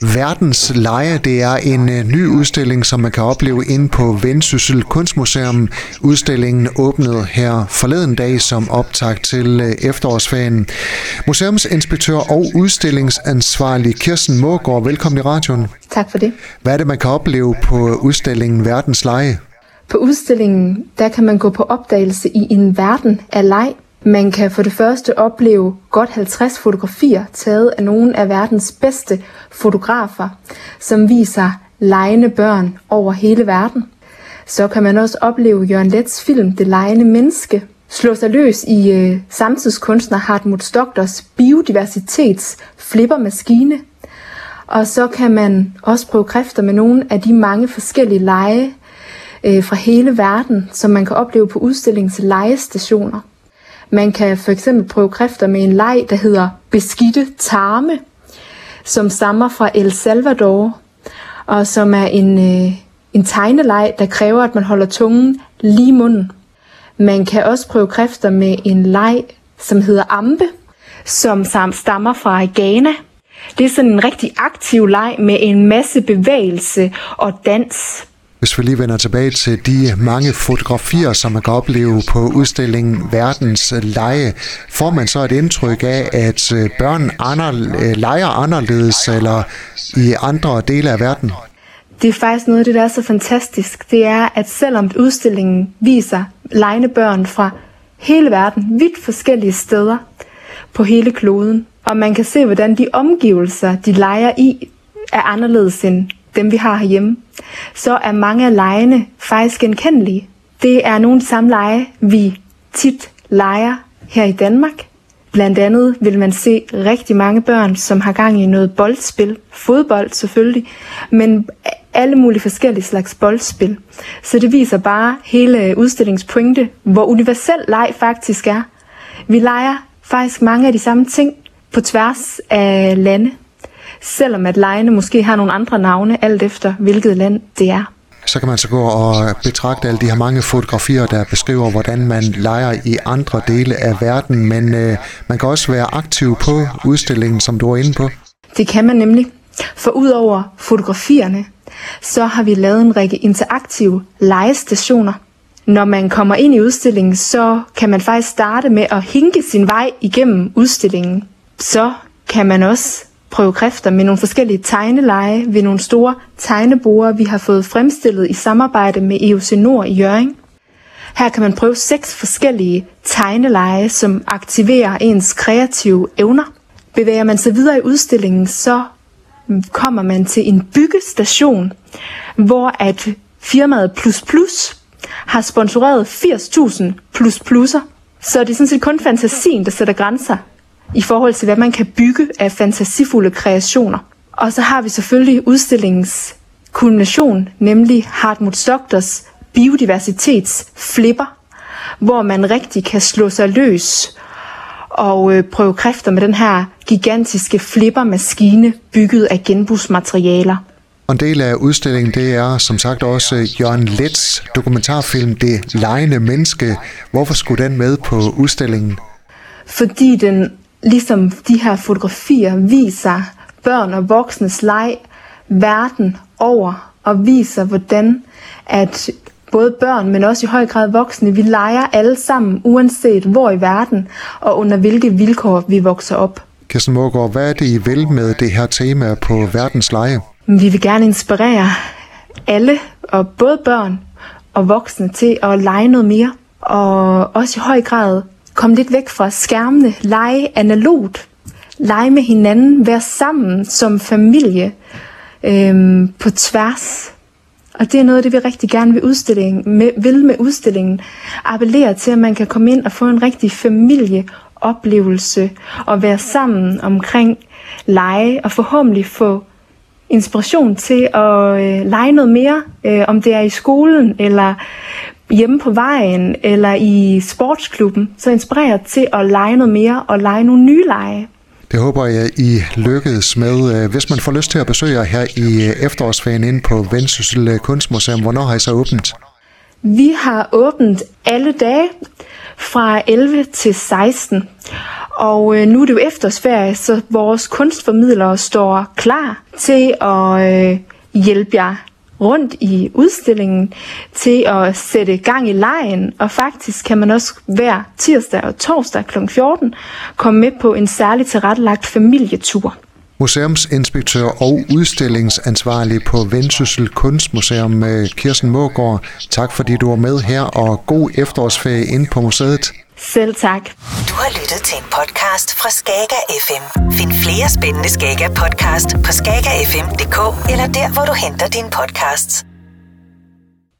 Verdens Leje, det er en øh, ny udstilling, som man kan opleve ind på Vendsyssel Kunstmuseum. Udstillingen åbnede her forleden dag som optag til øh, efterårsferien. Museumsinspektør og udstillingsansvarlig Kirsten Mågaard, velkommen i radioen. Tak for det. Hvad er det, man kan opleve på udstillingen Verdens Leje? På udstillingen, der kan man gå på opdagelse i en verden af leg, man kan for det første opleve godt 50 fotografier taget af nogle af verdens bedste fotografer, som viser lejende børn over hele verden. Så kan man også opleve Jørgen Lets film Det lejende menneske, slå sig løs i øh, samtidskunstner Hartmut Stokters biodiversitets flippermaskine. Og så kan man også prøve kræfter med nogle af de mange forskellige lege øh, fra hele verden, som man kan opleve på udstillingens legestationer. Man kan for eksempel prøve kræfter med en leg, der hedder beskidte tarme, som stammer fra El Salvador, og som er en, øh, en tegneleg, der kræver, at man holder tungen lige i munden. Man kan også prøve kræfter med en leg, som hedder ampe, som stammer fra Ghana. Det er sådan en rigtig aktiv leg med en masse bevægelse og dans. Hvis vi lige vender tilbage til de mange fotografier, som man kan opleve på udstillingen Verdens Leje, får man så et indtryk af, at øh, børn ander, øh, leger anderledes eller i andre dele af verden? Det er faktisk noget af det, der er så fantastisk. Det er, at selvom udstillingen viser lejende børn fra hele verden, vidt forskellige steder på hele kloden, og man kan se, hvordan de omgivelser, de leger i, er anderledes end dem vi har herhjemme, så er mange af lejene faktisk genkendelige. Det er nogle samme lege, vi tit leger her i Danmark. Blandt andet vil man se rigtig mange børn, som har gang i noget boldspil. Fodbold selvfølgelig, men alle mulige forskellige slags boldspil. Så det viser bare hele udstillingspointe, hvor universel leg faktisk er. Vi leger faktisk mange af de samme ting på tværs af lande selvom at lejene måske har nogle andre navne, alt efter hvilket land det er. Så kan man så gå og betragte alle de her mange fotografier, der beskriver, hvordan man leger i andre dele af verden, men øh, man kan også være aktiv på udstillingen, som du er inde på. Det kan man nemlig. For udover fotografierne, så har vi lavet en række interaktive legestationer. Når man kommer ind i udstillingen, så kan man faktisk starte med at hinke sin vej igennem udstillingen. Så kan man også prøve kræfter med nogle forskellige tegneleje ved nogle store tegneborde, vi har fået fremstillet i samarbejde med EUC Nord i Jøring. Her kan man prøve seks forskellige tegneleje, som aktiverer ens kreative evner. Bevæger man sig videre i udstillingen, så kommer man til en byggestation, hvor at firmaet Plus Plus har sponsoreret 80.000 plus plusser. Så det er sådan set kun fantasien, der sætter grænser i forhold til, hvad man kan bygge af fantasifulde kreationer. Og så har vi selvfølgelig udstillingens kulmination, nemlig Hartmut Stokters biodiversitetsflipper, hvor man rigtig kan slå sig løs og øh, prøve kræfter med den her gigantiske flippermaskine bygget af genbrugsmaterialer. Og en del af udstillingen, det er som sagt også Jørgen Lets dokumentarfilm Det lejende menneske. Hvorfor skulle den med på udstillingen? Fordi den ligesom de her fotografier viser børn og voksnes leg verden over og viser, hvordan at både børn, men også i høj grad voksne, vi leger alle sammen, uanset hvor i verden og under hvilke vilkår vi vokser op. Kirsten Mågaard, hvad er det, I vil med det her tema på verdens lege? Vi vil gerne inspirere alle, og både børn og voksne, til at lege noget mere, og også i høj grad Kom lidt væk fra skærmene, lege analogt, lege med hinanden, være sammen som familie øhm, på tværs. Og det er noget af det, vi rigtig gerne vil, udstillingen, med, vil med udstillingen. Appellere til, at man kan komme ind og få en rigtig familieoplevelse og være sammen omkring lege og forhåbentlig få inspiration til at øh, lege noget mere, øh, om det er i skolen eller hjemme på vejen eller i sportsklubben, så inspirerer til at lege noget mere og lege nogle nye lege. Det håber jeg, I lykkedes med. Hvis man får lyst til at besøge jer her i efterårsferien inde på Vendsyssel Kunstmuseum, hvornår har I så åbent? Vi har åbent alle dage fra 11 til 16. Og øh, nu er det jo efterårsferie, så vores kunstformidlere står klar til at øh, hjælpe jer rundt i udstillingen til at sætte gang i lejen, og faktisk kan man også hver tirsdag og torsdag kl. 14 komme med på en særligt tilrettelagt familietur. Museumsinspektør og udstillingsansvarlig på Vendsyssel Kunstmuseum med Kirsten Mågaard. Tak fordi du var med her, og god efterårsferie ind på museet. Selv tak. Du har lyttet til en podcast fra Skager FM. Flere spændende Skager podcast på skagerfm.dk eller der, hvor du henter dine podcasts.